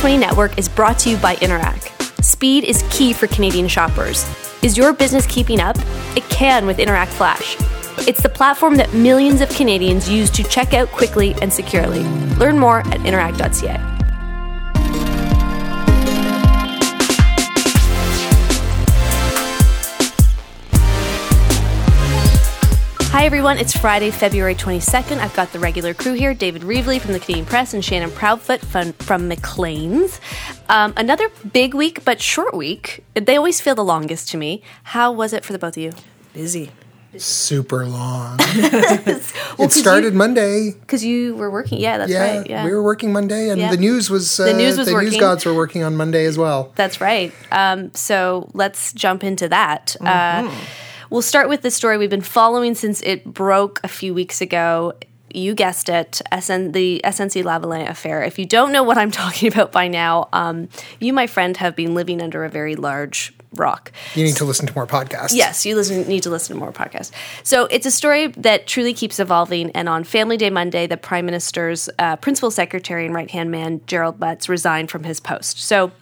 2020 Network is brought to you by Interac. Speed is key for Canadian shoppers. Is your business keeping up? It can with Interac Flash. It's the platform that millions of Canadians use to check out quickly and securely. Learn more at interac.ca. Hi, everyone. It's Friday, February 22nd. I've got the regular crew here David Reevely from the Canadian Press and Shannon Proudfoot from, from Maclean's. Um, another big week, but short week. They always feel the longest to me. How was it for the both of you? Busy. Super long. Well, it started Monday. Because you were working. Yeah, that's Yeah, right. Yeah. we were working Monday, and Yeah. the news was uh, The news was the news gods were working on Monday as well. That's right. Um, so let's jump into that. Uh, Mm-hmm. We'll start with the story we've been following since it broke a few weeks ago. You guessed it, SN, the SNC Lavalin affair. If you don't know what I'm talking about by now, um, you, my friend, have been living under a very large rock. You need to listen to more podcasts. Yes, you listen, need to listen to more podcasts. So it's a story that truly keeps evolving. And on Family Day Monday, the Prime Minister's uh, principal secretary and right hand man, Gerald Butts, resigned from his post. So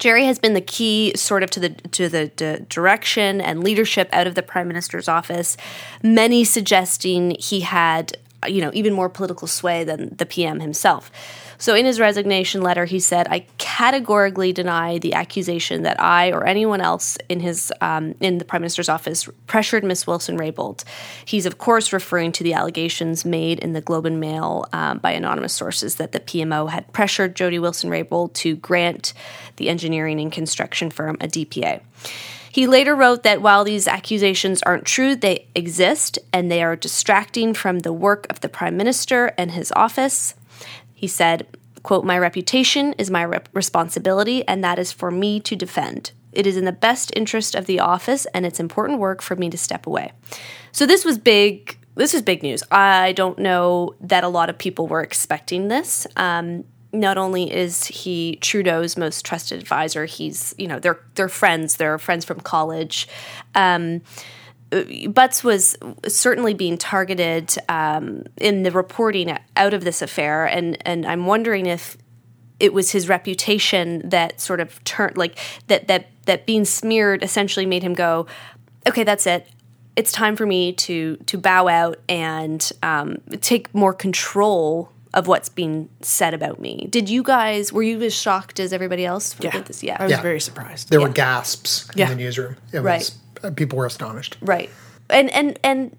Gerry has been the key, sort of, to the to the d- direction and leadership out of the prime minister's office. Many suggesting he had, you know, even more political sway than the PM himself. So, in his resignation letter, he said, "I categorically deny the accusation that I or anyone else in his um, in the prime minister's office pressured Miss Wilson Raybould." He's, of course, referring to the allegations made in the Globe and Mail um, by anonymous sources that the PMO had pressured Jody Wilson Raybould to grant the engineering and construction firm a DPA. He later wrote that while these accusations aren't true, they exist and they are distracting from the work of the prime minister and his office. He said, quote, "My reputation is my rep- responsibility and that is for me to defend. It is in the best interest of the office and it's important work for me to step away." So this was big this is big news. I don't know that a lot of people were expecting this. Um, not only is he Trudeau's most trusted advisor, he's you know they're they're friends. They're friends from college. Um, Butts was certainly being targeted um, in the reporting out of this affair, and and I'm wondering if it was his reputation that sort of turned like that that that being smeared essentially made him go, okay, that's it. It's time for me to to bow out and um, take more control of what's being said about me. Did you guys were you as shocked as everybody else? Yeah. this? yeah, I was Yeah. very surprised. There were gasps Yeah. in the newsroom. It Right. was uh, people were astonished. Right. And and and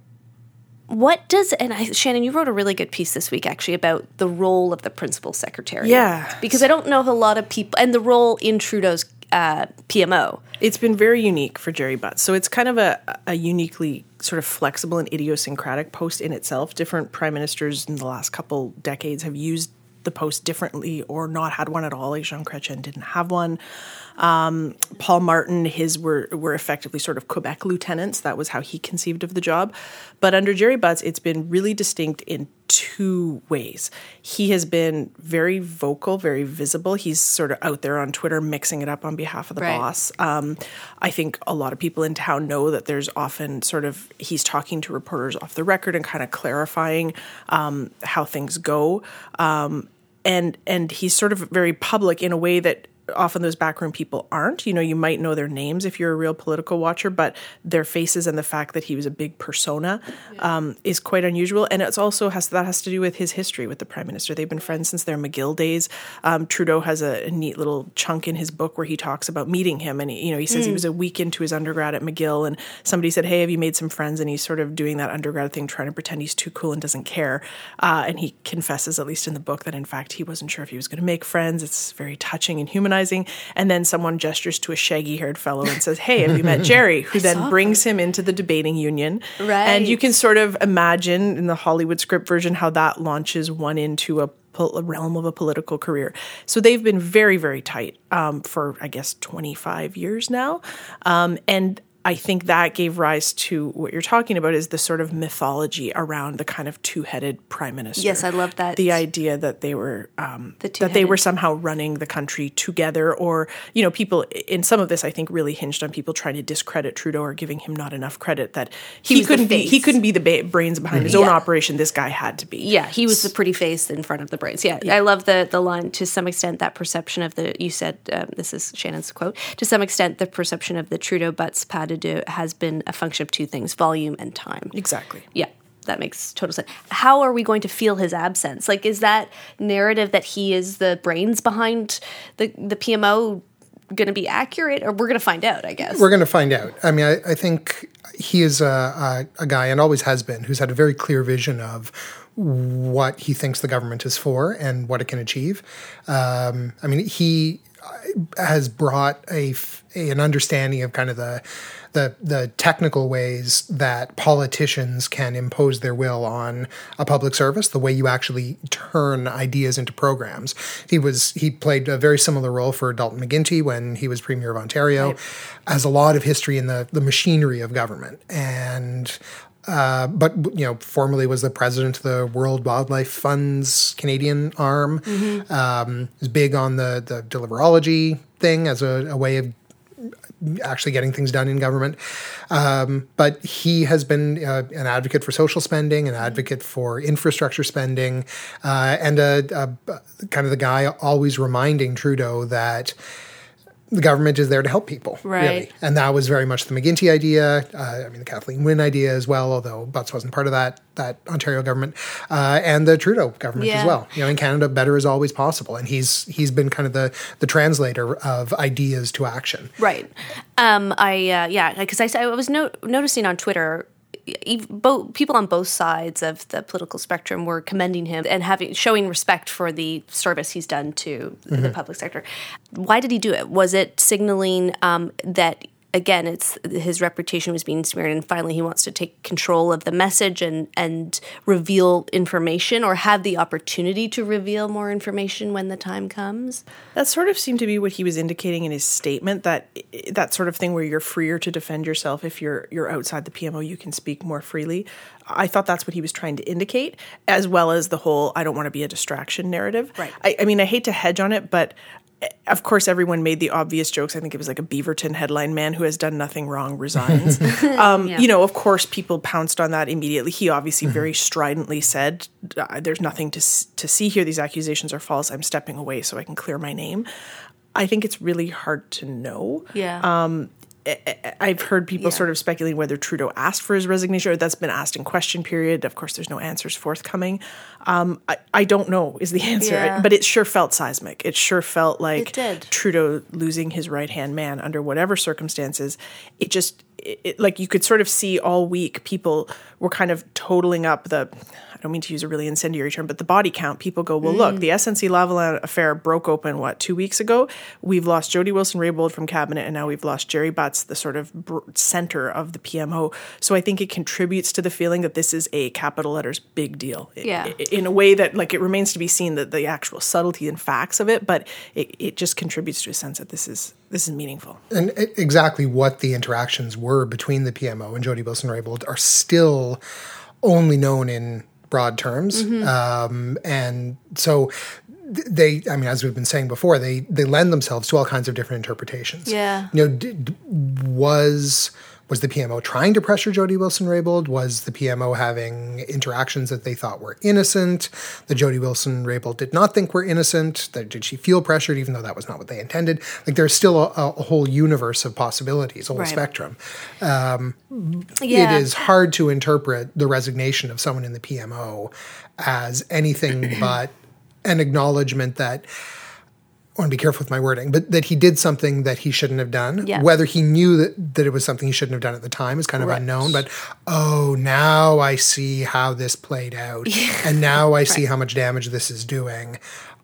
what does and I, Shannon, you wrote a really good piece this week actually about the role of the principal secretary. Yeah. Because I don't know if a lot of people and the role in Trudeau's uh, PMO. It's been very unique for Gerry Butts. So it's kind of a, a uniquely sort of flexible and idiosyncratic post in itself. Different prime ministers in the last couple decades have used the post differently or not had one at all. Like Jean Chrétien didn't have one. Um, Paul Martin, his were were effectively sort of Quebec lieutenants. That was how he conceived of the job. But under Gerry Butts, it's been really distinct in two ways. He has been very vocal, very visible. He's sort of out there on Twitter mixing it up on behalf of the Right. boss. Um, I think a lot of people in town know that there's often sort of he's talking to reporters off the record and kind of clarifying um, how things go. Um, and and he's sort of very public in a way that often those backroom people aren't. You know, you might know their names if you're a real political watcher, but their faces and the fact that he was a big persona um, is quite unusual. And it's also has that has to do with his history with the prime minister. They've been friends since their McGill days. Um, Trudeau has a, a neat little chunk in his book where he talks about meeting him, and he, you know he says he was a week into his undergrad at McGill, and somebody said, "Hey, have you made some friends?" And he's sort of doing that undergrad thing, trying to pretend he's too cool and doesn't care. Uh, and he confesses, at least in the book, that in fact he wasn't sure if he was going to make friends. It's very touching and humanizing. And then someone gestures to a shaggy haired fellow and says, Hey, have you met Gerry? Who then brings him into the debating union. And you can sort of imagine in the Hollywood script version how that launches one into a, pol- a realm of a political career. So they've been very, very tight um, for, I guess, 25 years now. Um, and I think that gave rise to what you're talking about is the sort of mythology around the kind of two-headed prime minister. Yes, I love that. The idea that they were um, The that they were somehow running the country together, or you know, people in some of this I think really hinged on people trying to discredit Trudeau or giving him not enough credit that he, the couldn't be he couldn't be the ba- brains behind his own Yeah. operation. This guy had to be. Yeah, he was the pretty face in front of the brains. Yeah, I love the the line to some extent that perception of the you said um, this is Shannon's quote to some extent the perception of the Trudeau butts pas de deux has been a function of two things volume and time. Exactly. Yeah, that makes total sense. How are we going to feel his absence? Like, is that narrative that he is the brains behind the the PMO going to be accurate, or we're going to find out? I guess. We're going to find out. I mean, I, I think he is a, a, a guy, and always has been, who's had a very clear vision of what he thinks the government is for and what it can achieve. Um, I mean, he has brought a- an understanding of kind of the the the technical ways that politicians can impose their will on a public service, the way you actually turn ideas into programs. He was he played a very similar role for Dalton McGuinty when he was premier of Ontario, has a lot of history in the the machinery of government and. Uh, but you know, formerly was the president of the World Wildlife Fund's Canadian arm. Um, is big on the the deliverology thing as a, a way of actually getting things done in government. Um, but he has been uh, an advocate for social spending, an advocate for infrastructure spending, uh, and a, a kind of the guy always reminding Trudeau that the government is there to help people, Right. really. And that was very much the McGuinty idea. Uh, I mean, the Kathleen Wynne idea as well, although Butts wasn't part of that that Ontario government, uh, and the Trudeau government Yeah. as well. You know, in Canada, better is always possible, and he's he's been kind of the the translator of ideas to action. Right. Um, I uh, yeah, because I, I was no- noticing on Twitter. Both people on both sides of the political spectrum were commending him and having showing respect for the service he's done to the public sector. Why did he do it? Was it signaling um, that again, it's his reputation was being smeared, and finally he wants to take control of the message and and reveal information or have the opportunity to reveal more information when the time comes? That sort of seemed to be what he was indicating in his statement that that sort of thing where you're freer to defend yourself if you're you're outside the PMO you can speak more freely. I thought that's what he was trying to indicate as well as the whole I don't want to be a distraction narrative. Right. I, I mean I hate to hedge on it but of course everyone made the obvious jokes. I think it was like a Beaverton headline man who has done nothing wrong resigns. um, You know, of course people pounced on that immediately. He obviously very stridently said "Uh, there's nothing to to see here these accusations are false. I'm stepping away so I can clear my name. I think it's really hard to know. Yeah. I've heard people sort of speculating whether Trudeau asked for his resignation or that's been asked in question period. Of course, there's no answers forthcoming. Um, I, I don't know is the answer, Yeah. but it sure felt seismic. It sure felt like Trudeau losing his right hand man under whatever circumstances. It just it, it- like you could sort of see all week people were kind of totaling up the. I don't mean to use a really incendiary term, but the body count. People go, well, look, the mm. SNC Lavalin affair broke open what two weeks ago. We've lost Jody Wilson Raybould from cabinet, and now we've lost Gerry Butts, the sort of br- center of the PMO. So I think it contributes to the feeling that this is a capital letters big deal. I- Yeah. i- in a way that like it remains to be seen that the actual subtlety and facts of it, but it, it just contributes to a sense that this is this is meaningful. and e- exactly what the interactions were between the PMO and Jody Wilson Raybould are still only known in broad terms, um, and so they. I mean, as we've been saying before, they they lend themselves to all kinds of different interpretations. Yeah. you know, d- d- was. Was the PMO trying to pressure Jody Wilson Raybould? Was the PMO having interactions that they thought were innocent? That Jody Wilson Raybould did not think were innocent? Did she feel pressured, even though that was not what they intended? Like there's still a, a whole universe of possibilities, a whole Right. spectrum. Um, yeah. It is hard to interpret the resignation of someone in the PMO as anything but an acknowledgement that want to be careful with my wording, but that he did something that he shouldn't have done. Yeah. Whether he knew that, that it was something he shouldn't have done at the time is kind of unknown. But oh, now I see how this played out, and now I see how much damage this is doing.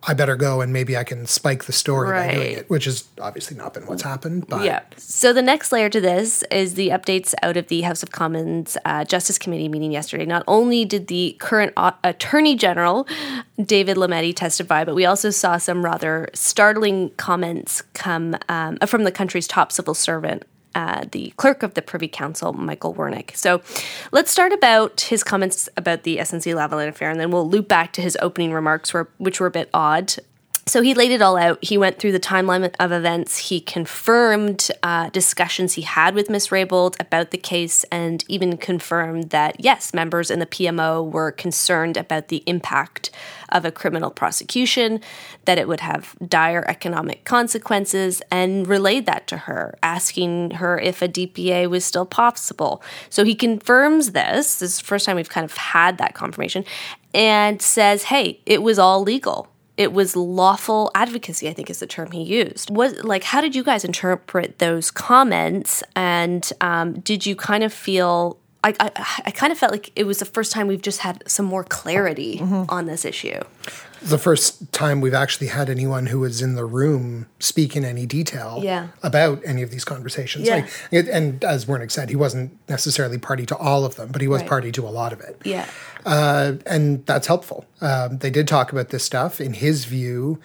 I better go and maybe I can spike the story by doing it, which has obviously not been what's happened. But Yeah. So the next layer to this is the updates out of the House of Commons uh, Justice Committee meeting yesterday. Not only did the current uh, Attorney General David Lametti testify, but we also saw some rather startling comments come um, from the country's top civil servant. Uh, the clerk of the Privy Council, Michael Wernick. So let's start about his comments about the SNC-Lavalin affair, and then we'll loop back to his opening remarks, which were a bit odd so he laid it all out. He went through the timeline of events. He confirmed uh, discussions he had with Miss Raybould about the case, and even confirmed that yes, members in the PMO were concerned about the impact of a criminal prosecution, that it would have dire economic consequences, and relayed that to her, asking her if a DPA was still possible. So he confirms this. This is the first time we've kind of had that confirmation, and says, "Hey, it was all legal." It was lawful advocacy i think is the term he used. Was like how did you guys interpret those comments? And um, did you kind of feel I, I, I, kind of felt like it was the first time we've just had some more clarity mm-hmm. on this issue. The first time we've actually had anyone who was in the room speak in any detail yeah. about any of these conversations. Yeah. Like, and as Wernick said, he wasn't necessarily party to all of them, but he was right. party to a lot of it. Yeah. Uh, and that's helpful. Um, they did talk about this stuff. In his view,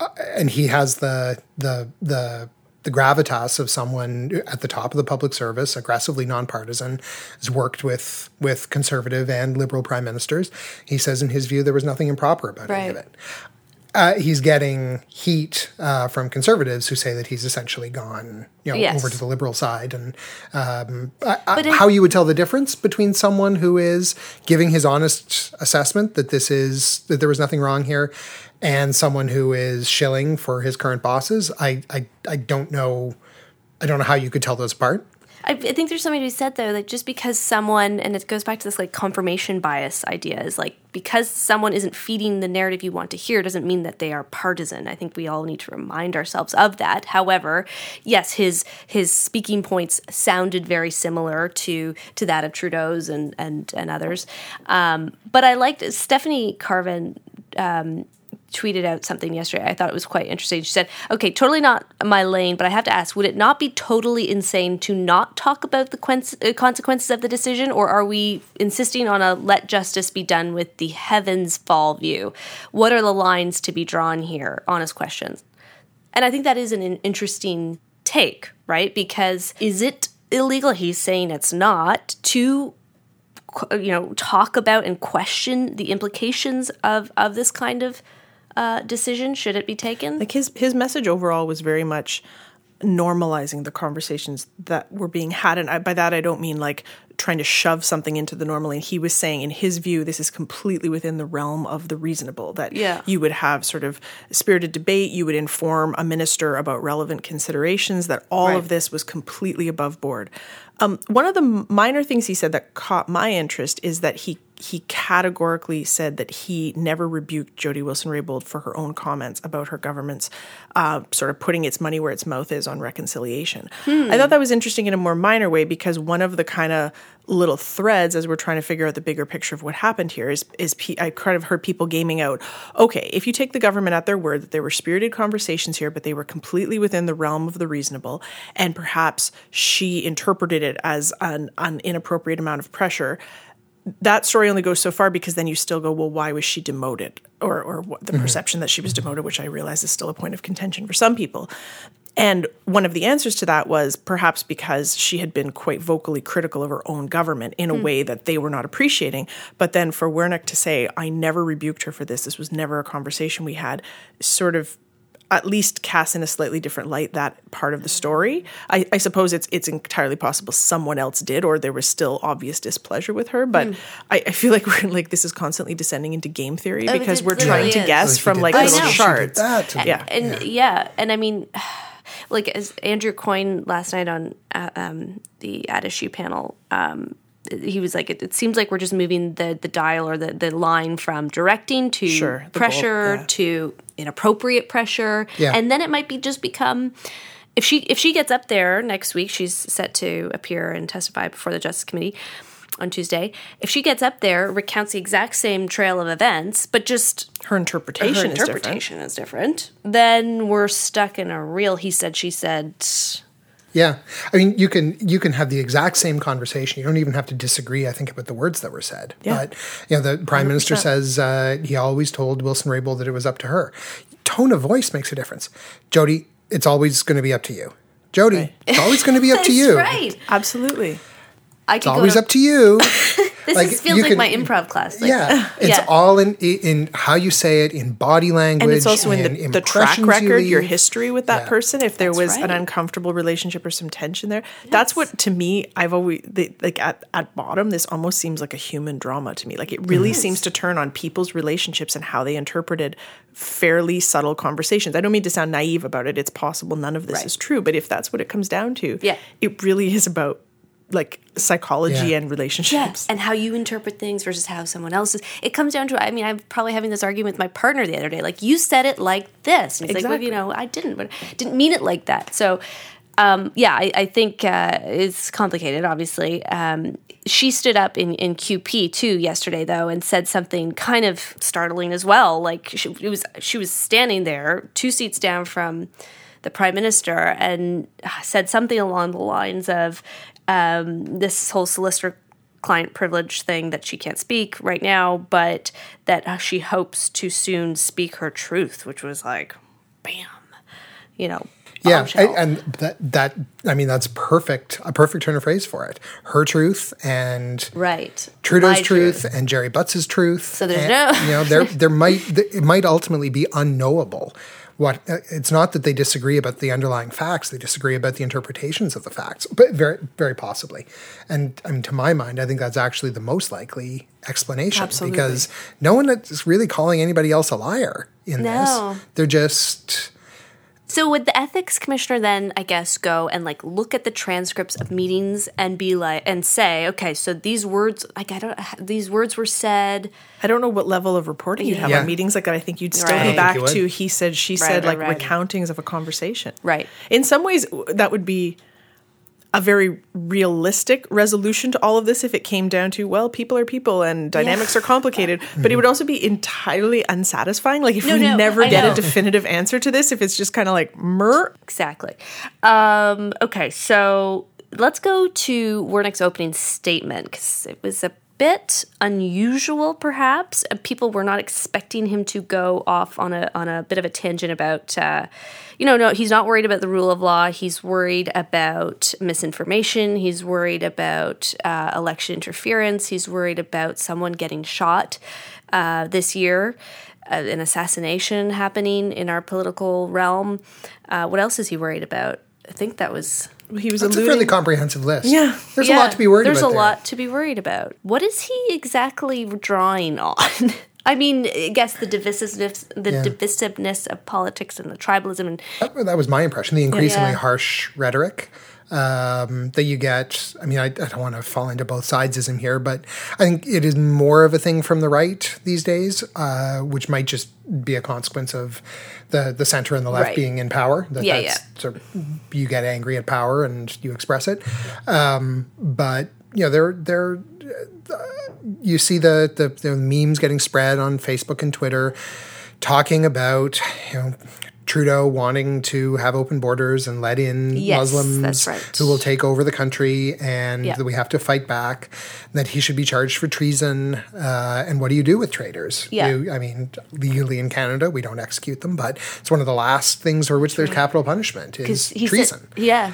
uh, and he has the the the the gravitas of someone at the top of the public service, aggressively nonpartisan, has worked with with conservative and liberal prime ministers. He says, in his view, there was nothing improper about right. any of it. Uh, he's getting heat uh, from conservatives who say that he's essentially gone, you know, yes. over to the liberal side, and um, I, I, how you would tell the difference between someone who is giving his honest assessment that this is that there was nothing wrong here, and someone who is shilling for his current bosses, I, I, I don't know. I don't know how you could tell those apart. I, I think there's something to be said though, like just because someone, and it goes back to this like confirmation bias idea, is like because someone isn't feeding the narrative you want to hear doesn't mean that they are partisan. I think we all need to remind ourselves of that. However, yes, his his speaking points sounded very similar to to that of Trudeau's and and and others. Um, but I liked Stephanie Carvin. Um, tweeted out something yesterday. I thought it was quite interesting. She said, "Okay, totally not my lane, but I have to ask: Would it not be totally insane to not talk about the uh, consequences of the decision, or are we insisting on a let justice be done with the heavens fall view? What are the lines to be drawn here? Honest questions." And I think that is an interesting take, right? Because is it illegal? He's saying it's not to you know talk about and question the implications of of this kind of uh, decision? Should it be taken? Like his his message overall was very much normalizing the conversations that were being had, and I, by that I don't mean like trying to shove something into the normal and He was saying, in his view, this is completely within the realm of the reasonable. That yeah. you would have sort of spirited debate, you would inform a minister about relevant considerations. That all right. of this was completely above board. Um, one of the minor things he said that caught my interest is that he he categorically said that he never rebuked Jody Wilson Raybould for her own comments about her government's uh, sort of putting its money where its mouth is on reconciliation. Hmm. I thought that was interesting in a more minor way because one of the kind of little threads as we're trying to figure out the bigger picture of what happened here is is I kind of heard people gaming out. Okay, if you take the government at their word that there were spirited conversations here, but they were completely within the realm of the reasonable, and perhaps she interpreted it as an, an inappropriate amount of pressure that story only goes so far because then you still go, well, why was she demoted? Or, or what, the mm-hmm. perception that she was demoted, which I realize is still a point of contention for some people. And one of the answers to that was perhaps because she had been quite vocally critical of her own government in a mm. way that they were not appreciating. But then for Wernick to say, I never rebuked her for this, this was never a conversation we had, sort of at least cast in a slightly different light that part of the story. I, I, suppose it's it's entirely possible someone else did, or there was still obvious displeasure with her. But mm. I, I, feel like we're like this is constantly descending into game theory oh, because we're trying to guess from like little shards. yeah, and, yeah, and I mean. Like as Andrew Coyne last night on uh, um, the at issue panel, um, he was like, it, it, seems like we're just moving the the dial or the, the line from directing to sure, pressure yeah. to inappropriate pressure, yeah. and then it might be just become. If she if she gets up there next week, she's set to appear and testify before the Justice Committee on Tuesday. If she gets up there, recounts the exact same trail of events, but just her interpretation, her interpretation is different. is different, then we're stuck in a real he said she said yeah, I mean, you can you can have the exact same conversation. You don't even have to disagree. I think about the words that were said. Yeah. But you know, the prime 100%. minister says uh, he always told Wilson Raybould that it was up to her. Tone of voice makes a difference. Jody, it's always going to be up to you. Jody, Right. it's always going to be up to That's you. right. Absolutely. I It's could always to, up to you. This like, is, feels like can- my improv class. Like, yeah, it's Yeah. all in in how you say it, in body language, and it's also in the, the track impressions you record, your history with that Yeah. person. If there That's was an uncomfortable relationship or some tension there, that's what to me I've always the, like at at bottom. This almost seems like a human drama to me. Like it really mm-hmm. seems to turn on people's relationships and how they interpreted fairly subtle conversations. I don't mean to sound naive about it. It's possible none of this Right. is true, but if that's what it comes down to, Yeah. it really is about like psychology Yeah. and relationships. and how you interpret things versus how someone else is. It comes down to. I mean, I'm probably having this argument with my partner the other day. Like, you said it like this, and he's like, well, Exactly. you know, I didn't, but didn't mean it like that. So, um, yeah, I, I think uh, it's complicated. Obviously, um, she stood up in, in QP too yesterday though, and said something kind of startling as well. Like she, it was, she was standing there, two seats down from the prime minister, and said something along the lines of um, this whole solicitor client privilege thing that she can't speak right now, but that she hopes to soon speak her truth, which was like, bam, you know. Yeah, and, that that I mean that's perfect a perfect turn of phrase for it. Her truth and right. Trudeau's My truth, and Gerry Butts's truth. So there's and, no- you know there there might it might ultimately be unknowable. What it's not that they disagree about the underlying facts; they disagree about the interpretations of the facts, but very very possibly. And I mean, to my mind, I think that's actually the most likely explanation Absolutely. because no one is really calling anybody else a liar in No. this. They're just So would the ethics commissioner then, I guess, go and like look at the transcripts of meetings and be like and say, okay, so these words, like I don't, these words were said. I don't know what level of reporting you'd have Yeah. on meetings like that. I think you'd still Right. I be back to he said, she Right, said, right, like right. recountings of a conversation. Right. In some ways, that would be a very realistic resolution to all of this if it came down to, well, people are people and dynamics are complicated. But it would also be entirely unsatisfying. Like if No, we no, never I get know. a definitive answer to this, if it's just kind of like, mer, Exactly. Um, okay, so let's go to Wernick's opening statement because it was a bit unusual, perhaps. Uh, People were not expecting him to go off on a on a bit of a tangent about, uh, you know, no, he's not worried about the rule of law. He's worried about misinformation. He's worried about uh, election interference. He's worried about someone getting shot uh, this year uh, an assassination happening in our political realm. Uh, what else is he worried about? I think that was. He was it's a fairly comprehensive list. Yeah. there's a lot to be worried There's about. a there. lot to be worried about. What is he exactly drawing on? I mean, I guess the divisiveness, the Yeah. divisiveness of politics and the tribalism, and That, that was my impression. The increasingly Yeah. harsh rhetoric um, that you get. I mean, I, I don't want to fall into both sidesism here, but I think it is more of a thing from the right these days, uh, which might just be a consequence of the the center and the left Right. being in power. That Yeah, that's Sort of, you get angry at power and you express it. Um, but you know, they're they're you see the, the the memes getting spread on Facebook and Twitter, talking about you know Trudeau wanting to have open borders and let in Yes, Muslims right. who will take over the country, and Yeah. that we have to fight back. That he should be charged for treason. Uh, and what do you do with traitors? Yeah. You, I mean, legally in Canada, we don't execute them, but it's one of the last things for which there's capital punishment is treason. Said, yeah,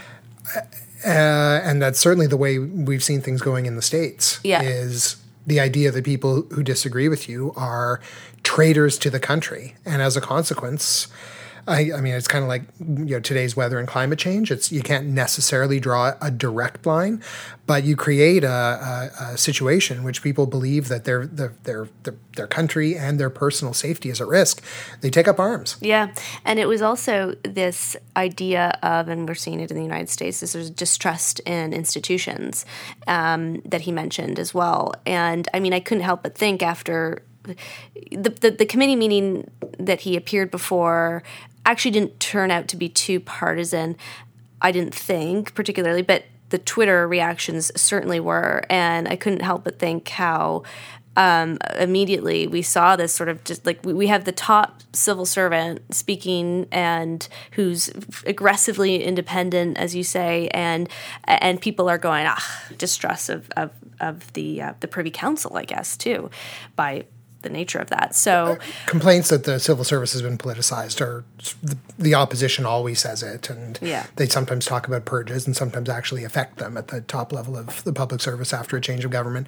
Uh, and that's certainly the way we've seen things going in the states. Yeah. is the idea that people who disagree with you are traitors to the country, and as a consequence. I, I mean, it's kind of like you know today's weather and climate change. It's you can't necessarily draw a direct line, but you create a, a, a situation in which people believe that their their, their their country and their personal safety is at risk. They take up arms. Yeah, and it was also this idea of, and we're seeing it in the United States, this is distrust in institutions um, that he mentioned as well. And I mean, I couldn't help but think after the, the the committee meeting that he appeared before actually didn't turn out to be too partisan. I didn't think particularly, but the Twitter reactions certainly were, and I couldn't help but think how um, immediately we saw this sort of just like we, we have the top civil servant speaking and who's aggressively independent, as you say, and and people are going ah distrust of of, of the uh, the Privy Council, I guess, too, by the nature of that. So complaints that the civil service has been politicized are the, the opposition always says it, and Yeah. they sometimes talk about purges and sometimes actually affect them at the top level of the public service after a change of government.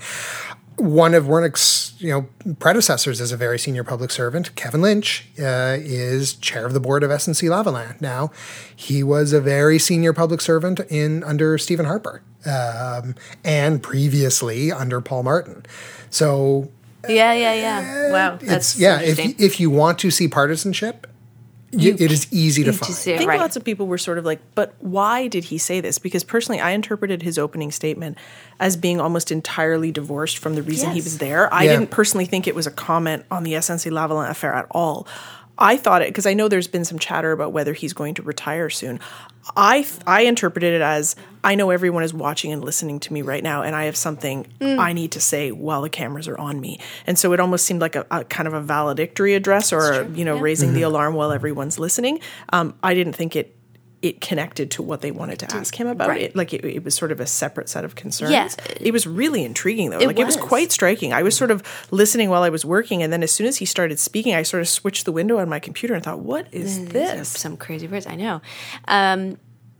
One of Wernick's you know predecessors as a very senior public servant, Kevin Lynch, uh, is chair of the board of SNC Lavalin. Now, he was a very senior public servant in under Stephen Harper, um, and previously under Paul Martin. So yeah, yeah, yeah. Wow, that's it's yeah. If if you want to see partisanship, y it is easy to to find. see I think right. lots of people were sort of like, but why did he say this? Because personally, I interpreted his opening statement as being almost entirely divorced from the reason he was there. I Yeah. didn't personally think it was a comment on the SNC Lavalin affair at all. I thought it because I know there's been some chatter about whether he's going to retire soon. I I interpreted it as I know everyone is watching and listening to me right now, and I have something I need to say while the cameras are on me. And so it almost seemed like a, a kind of a valedictory address, or you know, yeah. raising the alarm while everyone's listening. Um, I didn't think it it connected to what they wanted to ask him about right. it. Like it, it was sort of a separate set of concerns. Yeah. It was really intriguing though. It like it was was. quite striking. I was sort of listening while I was working, and then as soon as he started speaking, I sort of switched the window on my computer and thought, "What is this?" some crazy words. I know. Um,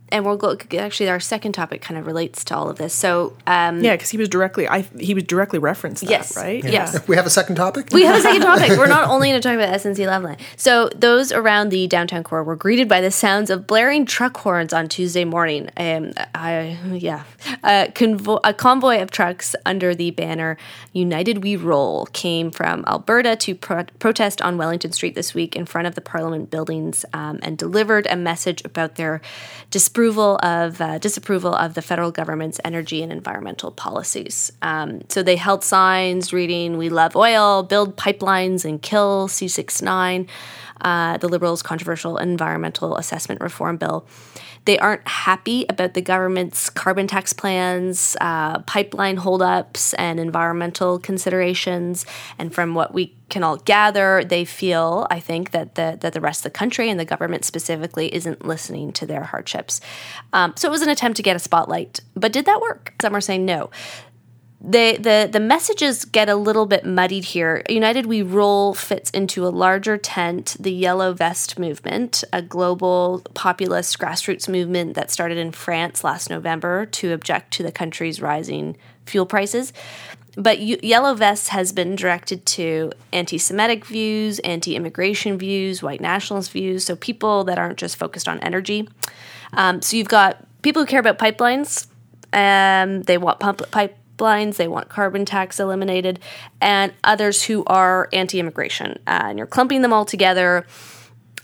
and we'll go. Actually, our second topic kind of relates to all of this. So, um, Yeah, because he was directly, I he was directly referenced that, Yes. right? Yes. We have a second topic. we have a second topic. We're not only going to talk about SNC Lavalin. So, those around the downtown core were greeted by the sounds of blaring truck horns on Tuesday morning. Um, I, yeah, a, convo- a convoy of trucks under the banner "United We Roll" came from Alberta to pro- protest on Wellington Street this week in front of the Parliament buildings um, and delivered a message about their disapproval of uh, disapproval of the federal government's energy and environmental policies. Um, so they held signs reading "We love oil, build pipelines, and kill C69." Uh, the Liberals' controversial environmental assessment reform bill. They aren't happy about the government's carbon tax plans, uh, pipeline holdups, and environmental considerations. And from what we can all gather, they feel, I think, that the that the rest of the country and the government specifically isn't listening to their hardships. Um, so it was an attempt to get a spotlight, but did that work? Some are saying no the the the messages get a little bit muddied here. United We Roll fits into a larger tent, the Yellow Vest movement, a global populist grassroots movement that started in France last November to object to the country's rising fuel prices. But y- Yellow Vests has been directed to anti Semitic views, anti immigration views, white nationalist views, so people that aren't just focused on energy. Um, so you've got people who care about pipelines, um, they want pump, pipelines, they want carbon tax eliminated, and others who are anti-immigration. Uh, and you're clumping them all together,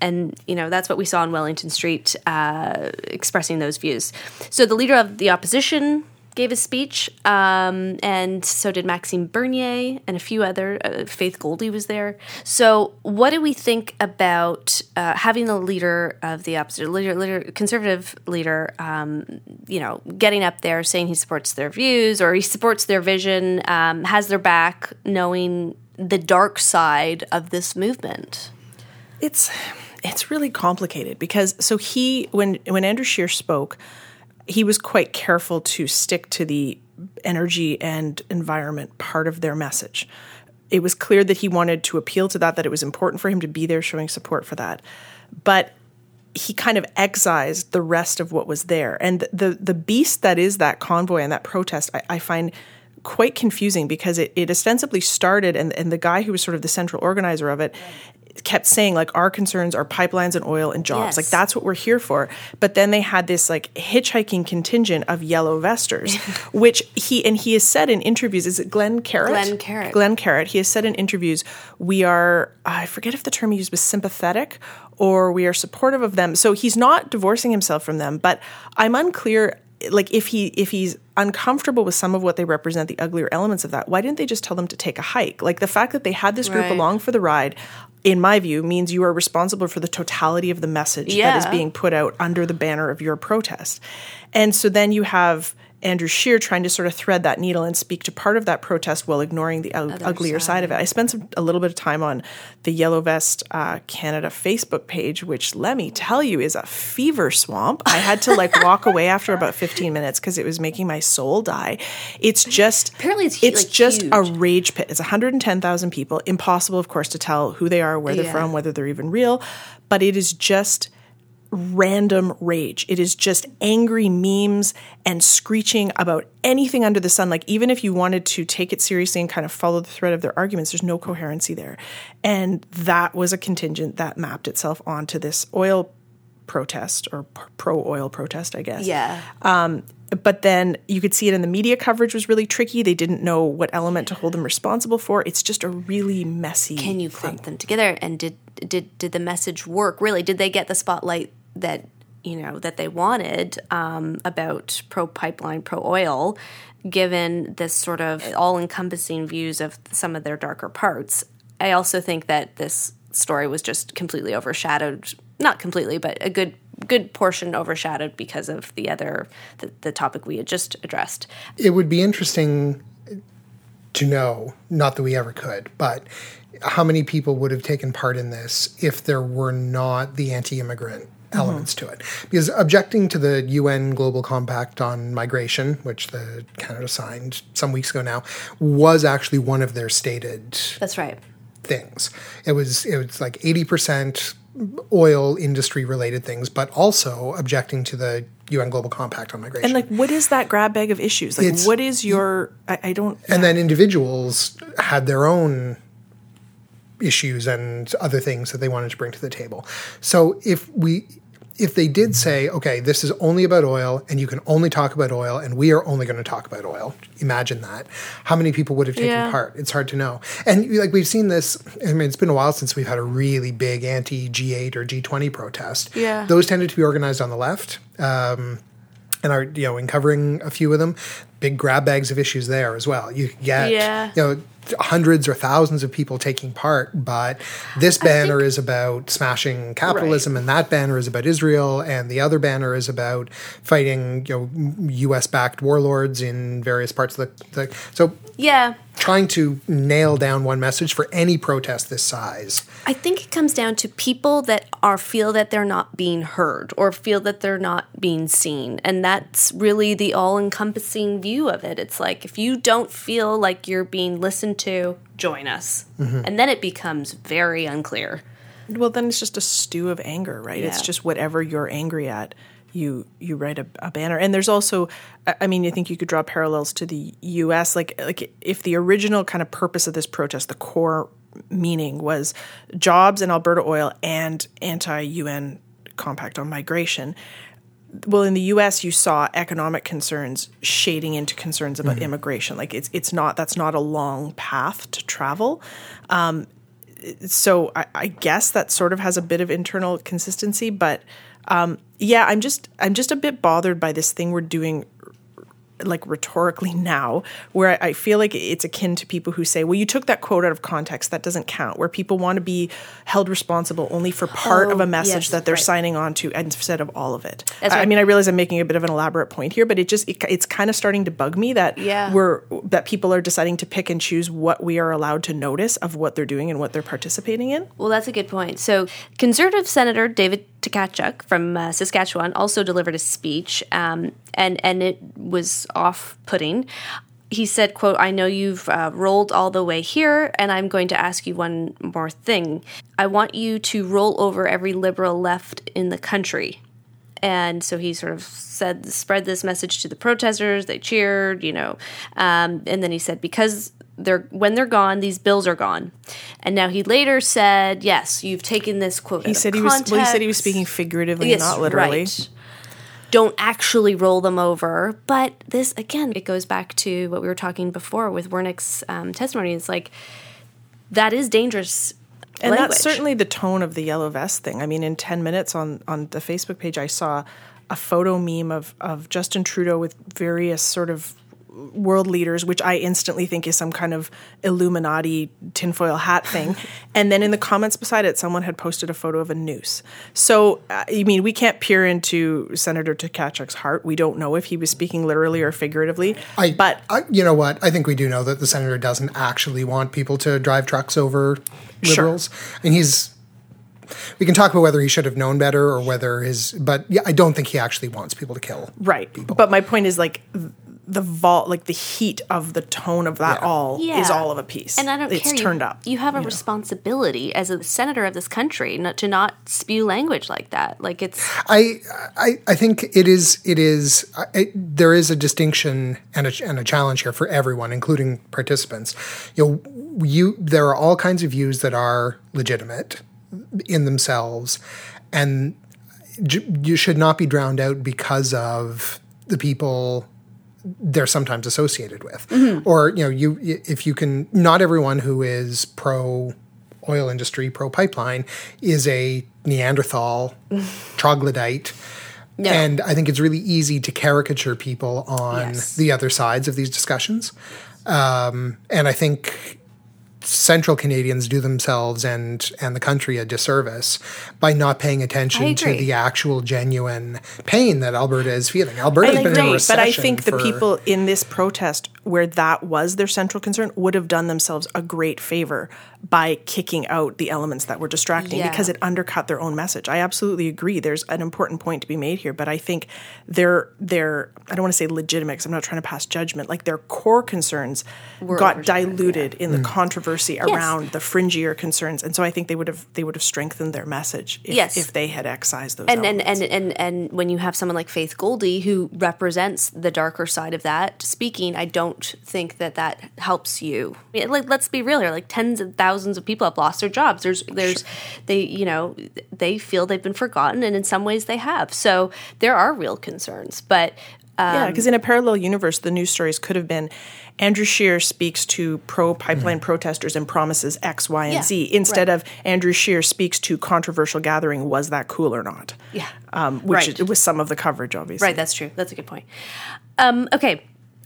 and you know that's what we saw on Wellington Street, uh, expressing those views. So the leader of the opposition gave a speech, um, and so did Maxime Bernier and a few other. Uh, Faith Goldy was there. So, what do we think about uh, having the leader of the opposite, leader, leader, conservative leader, um, you know, getting up there saying he supports their views or he supports their vision, um, has their back, knowing the dark side of this movement? it's it's really complicated because so he when when Andrew Scheer spoke, he was quite careful to stick to the energy and environment part of their message. It was clear that he wanted to appeal to that, that it was important for him to be there showing support for that. But he kind of excised the rest of what was there. And the the, beast that is that convoy and that protest, I, I find quite confusing because it, it ostensibly started and, and the guy who was sort of the central organizer of it kept saying like our concerns are pipelines and oil and jobs Yes. like that's what we're here for but then they had this like hitchhiking contingent of yellow vesters which he and he has said in interviews is it Glen Carritt Glen Carritt. Glen Carritt he has said in interviews we are i forget if the term he used was sympathetic or we are supportive of them so he's not divorcing himself from them but i'm unclear like if he if he's uncomfortable with some of what they represent the uglier elements of that why didn't they just tell them to take a hike like the fact that they had this group Right. along for the ride in my view means you are responsible for the totality of the message that is being put out under the banner of your protest. And so then you have Andrew Scheer trying to sort of thread that needle and speak to part of that protest while ignoring the u- uglier side. side. of it. I spent some, a little bit of time on the Yellow Vest uh, Canada Facebook page, which let me tell you is a fever swamp. I had to like walk away after about 15 minutes because it was making my soul die. It's just Apparently it's it's like, just a rage pit. It's 110,000 people. Impossible, of course, to tell who they are, where they're Yeah. from, whether they're even real. But it is just random rage. It is just angry memes and screeching about anything under the sun. Like, even if you wanted to take it seriously and kind of follow the thread of their arguments, there's no coherency there. And that was a contingent that mapped itself onto this oil protest or pro oil protest, I guess Yeah. Um, but then you could see it in the media coverage was really tricky. They didn't know what element to hold them responsible for. It's just a really messy. Can you clump them together? And did did did the message work? Really, did they get the spotlight that you know that they wanted um, about pro pipeline, pro oil, given this sort of all encompassing views of some of their darker parts? I also think that this story was just completely overshadowed. Not completely, but a good good portion overshadowed because of the other the, the topic we had just addressed. it would be interesting to know, not that we ever could, but how many people would have taken part in this if there were not the anti immigrant elements to it. Because objecting to the UN Global Compact on Migration, which the Canada signed some weeks ago now, was actually one of their stated That's right. things. It was it was like eighty percent oil industry related things, but also objecting to the UN Global Compact on Migration. and like, what is that grab bag of issues? Like, It's- what is your? I, I don't. and then individuals had their own issues and other things that they wanted to bring to the table. So if we if they did say, okay, this is only about oil and you can only talk about oil and we are only going to talk about oil, imagine that. How many people would have taken Yeah. part? It's hard to know. And like we've seen this, I mean, it's been a while since we've had a really big anti G8 or G20 protest. Yeah. Those tended to be organized on the left. Um, and are you know in covering a few of them big grab bags of issues there as well you get Yeah. you know hundreds or thousands of people taking part but this banner is about smashing capitalism and that banner is about israel and the other banner is about fighting you know us backed warlords in various parts of the, the so Yeah. trying to nail down one message for any protest this size I think it comes down to people that are feel that they're not being heard or feel that they're not being seen. And that's really the all-encompassing view of it. It's like if you don't feel like you're being listened to, join us. Mm-hmm. And then it becomes very unclear. Well, then it's just a stew of anger, right? It's just whatever you're angry at. You you write a, a banner, and there's also, I mean, I think you could draw parallels to the U.S. Like like if the original kind of purpose of this protest, the core meaning was jobs in Alberta oil and anti-UN compact on migration. Well, in the U.S., you saw economic concerns shading into concerns about immigration. Like it's it's not that's not a long path to travel so I, I guess that sort of has a bit of internal consistency, but um, yeah, I'm just I'm just a bit bothered by this thing we're doing like rhetorically now, where I, I feel like it's akin to people who say, "Well, you took that quote out of context. That doesn't count." Where people want to be held responsible only for part of Oh, a message yes, that they're right. signing on to instead of all of it. I, I mean, I realize I'm making a bit of an elaborate point here, but it just it, it's kind of starting to bug me that Yeah. we're that people are deciding to pick and choose what we are allowed to notice of what they're doing and what they're participating in. Well, that's a good point. So, Conservative Senator David Tkachuk from uh, Saskatchewan also delivered a speech, um, and and it was off-putting. He said, "quote I know you've uh, rolled all the way here, and I'm going to ask you one more thing. I want you to roll over every liberal left in the country." And so he sort of said, spread this message to the protesters. They cheered, you know, um, and then he said, because they're when they're gone, these bills are gone. And now he later said, yes, you've taken this quote. He said he was well, he said he was speaking figuratively, Yes, not literally. right. Don't actually roll them over. But this, again, it goes back to what we were talking before with Wernick's um, testimony. It's like, that is dangerous. And language. that's certainly the tone of the yellow vest thing. I mean, in 10 minutes on, on the Facebook page, I saw a photo meme of, of Justin Trudeau with various sort of world leaders, which I instantly think is some kind of Illuminati tinfoil hat thing. and then in the comments beside it, someone had posted a photo of a noose. So, uh, I mean, we can't peer into Senator Tkachuk's heart. We don't know if he was speaking literally or figuratively. I, but I, you know what? I think we do know that the senator doesn't actually want people to drive trucks over liberals, Sure. and he's. We can talk about whether he should have known better or whether his, but yeah, I don't think he actually wants people to kill. Right. people. But my point is like the vault, like the heat of the tone of that Yeah. all is all of a piece. And I don't it's care. turned you, up. You have a responsibility as a senator of this country not to not spew language like that. Like it's I, I, I think it is. It is. I, there is a distinction and a, and a challenge here for everyone, including participants. You know, you there are all kinds of views that are legitimate in themselves, and you should not be drowned out because of the people they're sometimes associated with, or you know, you if you can. Not everyone who is pro oil industry, pro pipeline, is a Neanderthal troglodyte. And I think it's really easy to caricature people on Yes. the other sides of these discussions. Um, and I think central Canadians do themselves and and the country a disservice by not paying attention to the actual genuine pain that Alberta is feeling. Alberta's I been in a recession but I think the people in this protest, where that was their central concern, would have done themselves a great favor by kicking out the elements that were distracting Yeah. because it undercut their own message. I absolutely agree. There's an important point to be made here, but I think their their I don't want to say legitimate because I'm not trying to pass judgment. Like their core concerns got overshadowed, diluted in the Mm. controversy around the fringier concerns, and so I think they would have they would have strengthened their message if, Yes. if they had excised those. and and, and and and when you have someone like Faith Goldy who represents the darker side of that speaking, I don't think that that helps you. I mean, Like, let's be real here. Like tens of thousands of people have lost their jobs. There's, there's, they, you know, they feel they've been forgotten, and in some ways they have. So there are real concerns, but. Yeah, Um, because in a parallel universe, the news stories could have been Andrew Scheer speaks to pro pipeline protesters and promises X, Y, and Yeah, Z instead right. of Andrew Scheer speaks to controversial gathering. Was that cool or not? Yeah. um, which Right. it was some of the coverage, obviously. Right, that's true. That's a good point. Um, okay.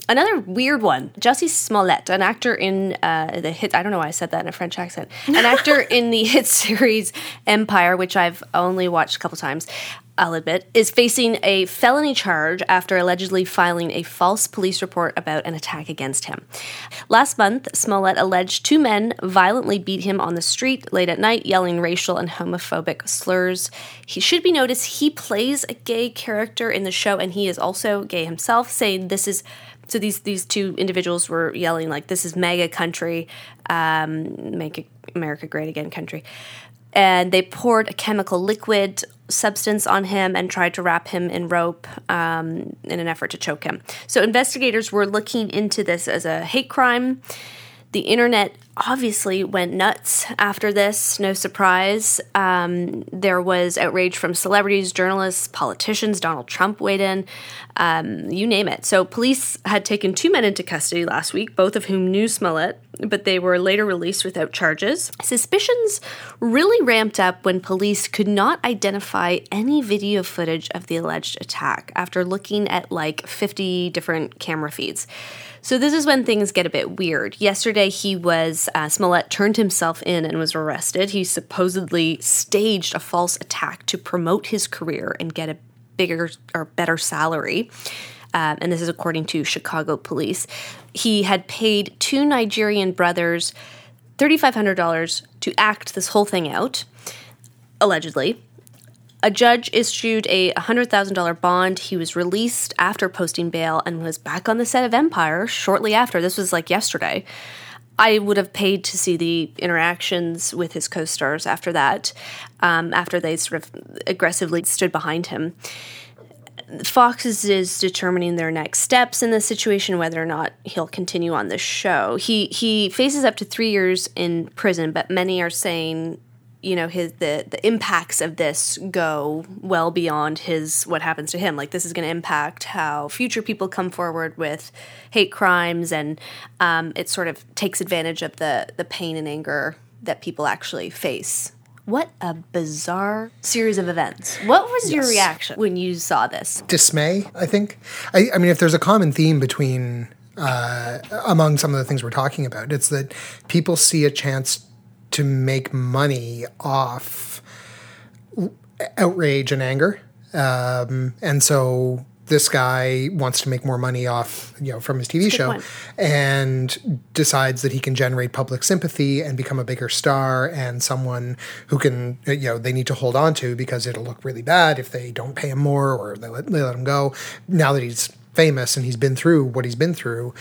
Another weird one. Jussie Smollett, an actor in uh, the hit, I don't know why I said that in a French accent, an actor in the hit series Empire, which I've only watched a couple times, I'll admit, is facing a felony charge after allegedly filing a false police report about an attack against him. Last month, Smollett alleged two men violently beat him on the street late at night, yelling racial and homophobic slurs. He should be noticed he plays a gay character in the show, and he is also gay himself, saying this is. So these these two individuals were yelling like, "This is MAGA country, um, make America great again, country." and they poured a chemical liquid substance on him and tried to wrap him in rope um, in an effort to choke him. So investigators were looking into this as a hate crime. The internet obviously went nuts after this, no surprise. Um, there was outrage from celebrities, journalists, politicians. Donald Trump weighed in, um, you name it. So, police had taken two men into custody last week, both of whom knew Smollett, but they were later released without charges. Suspicions really ramped up when police could not identify any video footage of the alleged attack after looking at like 50 different camera feeds. So this is when things get a bit weird. Yesterday, he was uh, Smollett turned himself in and was arrested. He supposedly staged a false attack to promote his career and get a bigger or better salary. Um, and this is according to Chicago police. He had paid two Nigerian brothers $3,500 to act this whole thing out, allegedly. A judge issued a $100,000 bond. He was released after posting bail and was back on the set of Empire shortly after. This was like yesterday. I would have paid to see the interactions with his co stars after that, um, after they sort of aggressively stood behind him. Fox is, is determining their next steps in this situation, whether or not he'll continue on the show. He he faces up to three years in prison, but many are saying, you know, his the the impacts of this go well beyond his what happens to him. Like this is going to impact how future people come forward with hate crimes, and um, it sort of takes advantage of the the pain and anger that people actually face. What a bizarre series of events. What was your reaction when you saw this? dismay. I think. I, I mean, if there's a common theme between uh, among some of the things we're talking about. It's that people see a chance to make money off outrage and anger, um, and so this guy wants to make more money off, you know, from his TV show, point. and decides that he can generate public sympathy and become a bigger star and someone who can, you know, they need to hold on to because it'll look really bad if they don't pay him more or they let, they let him go. Now that he's famous and he's been through what he's been through,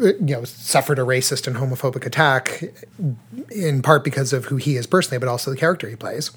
you know, suffered a racist and homophobic attack in part because of who he is personally, but also the character he plays.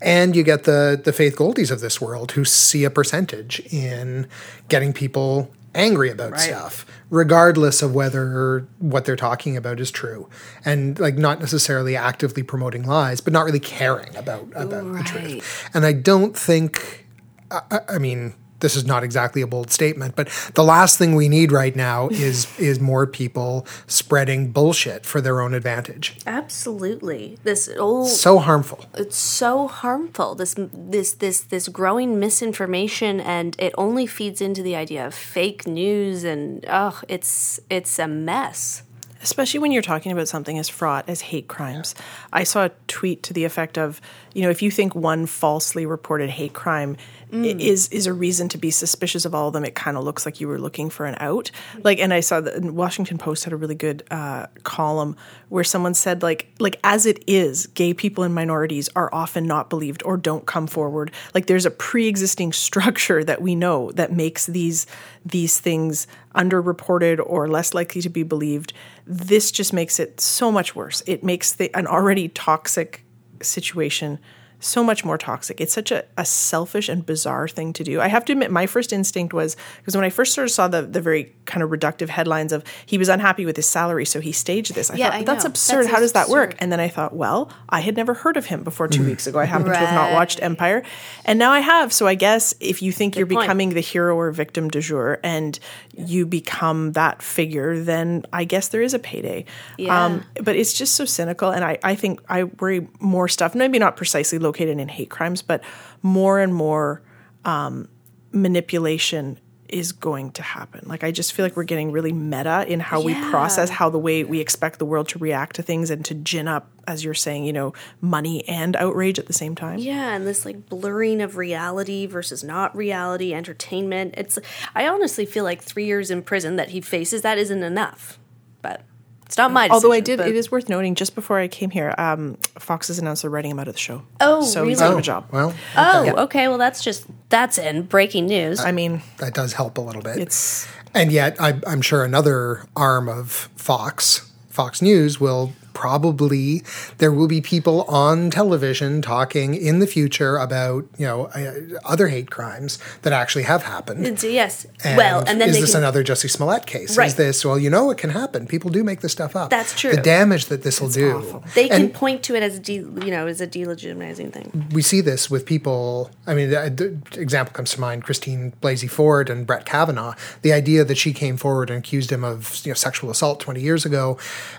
And you get the the Faith Goldys of this world who see a percentage in getting people angry about stuff, regardless of whether what they're talking about is true, and like not necessarily actively promoting lies, but not really caring about about the truth. And I don't think, I- I mean. This is not exactly a bold statement, but the last thing we need right now is is more people spreading bullshit for their own advantage. Absolutely. This old So harmful. it's so harmful this this this this growing misinformation and it only feeds into the idea of fake news and oh it's it's a mess especially when you're talking about something as fraught as hate crimes. I saw a tweet to the effect of, you know, if you think one falsely reported hate crime i- is is a reason to be suspicious of all of them, it kind of looks like you were looking for an out. Like, and I saw the Washington Post had a really good uh, column where someone said, like, like as it is, gay people and minorities are often not believed or don't come forward. Like, there's a pre-existing structure that we know that makes these these things underreported or less likely to be believed. This just makes it so much worse. It makes the, an already toxic situation so much more toxic. It's such a, a selfish and bizarre thing to do. I have to admit, my first instinct was because when I first sort of saw the, the very kind of reductive headlines of he was unhappy with his salary, so he staged this. I Yeah, thought, I that's know. absurd. That's How does that work? And then I thought, well, I had never heard of him before two mm-hmm. weeks ago. I happen to have not watched Empire. And now I have. So I guess if you think you're point. becoming the hero or victim du jour and you become that figure, then I guess there is a payday. Yeah. but it's just so cynical. And I, I think I worry more stuff, maybe not precisely located in hate crimes, but more and more um, manipulation is going to happen. Like I just feel like we're getting really meta in how we process how the way we expect the world to react to things and to gin up, as you're saying, you know, money and outrage at the same time. yeah and this like blurring of reality versus not reality entertainment it's i honestly feel like three years in prison that he faces that isn't enough but it's not my Although I did, but- it is worth noting. Just before I came here, um, Fox has announced they're writing him out of the show. Oh, so he's really? out of a job. Well, oh okay well that's just that's in breaking news I mean, that does help a little bit. it's And yet, I, I'm sure another arm of Fox, Fox News, will probably there will be people on television talking in the future about you know uh, other hate crimes that actually have happened. And so, yes well and then is this can, another Jussie Smollett case? Right. Is this well? You know, it can happen. People do make this stuff up. That's true. The damage that this will do. awful. they can point to it as a de, you know as a delegitimizing thing we see this with people. I mean, the, the example comes to mind: Christine Blasey Ford and Brett Kavanaugh. The idea that she came forward and accused him of you know, sexual assault twenty years ago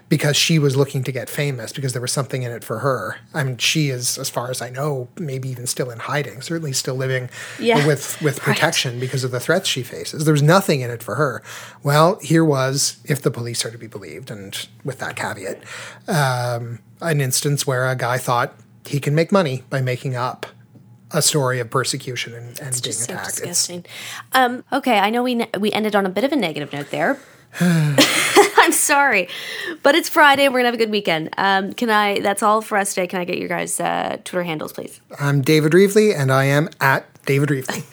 because she was looking to get famous because there was something in it for her. I mean, she is, as far as I know, maybe even still in hiding. Certainly, still living Yeah. with with protection because of the threats she faces. There was nothing in it for her. Well, here was, if the police are to be believed, and with that caveat, um, an instance where a guy thought he can make money by making up a story of persecution and, and being just so attacked. It's, disgusting. Um, okay, I know we ne- we ended on a bit of a negative note there. I'm sorry, but it's Friday. And we're gonna have a good weekend. Um, can I? That's all for us today. Can I get your guys' uh, Twitter handles, please? I'm David Reevely, and I am at David Reevely.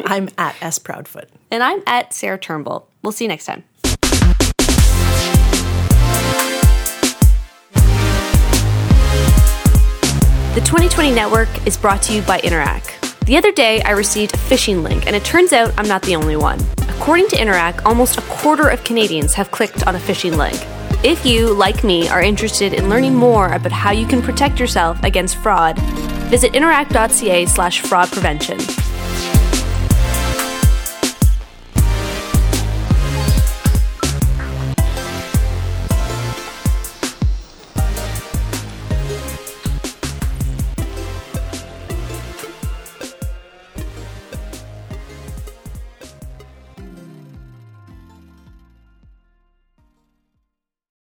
I'm at S Proudfoot. And I'm at Sarah Turnbull. We'll see you next time. The 2020 Network is brought to you by Interac. The other day, I received a phishing link, and it turns out I'm not the only one. According to Interac, almost a quarter of Canadians have clicked on a phishing link. If you, like me, are interested in learning more about how you can protect yourself against fraud, visit interac.ca slash fraud prevention.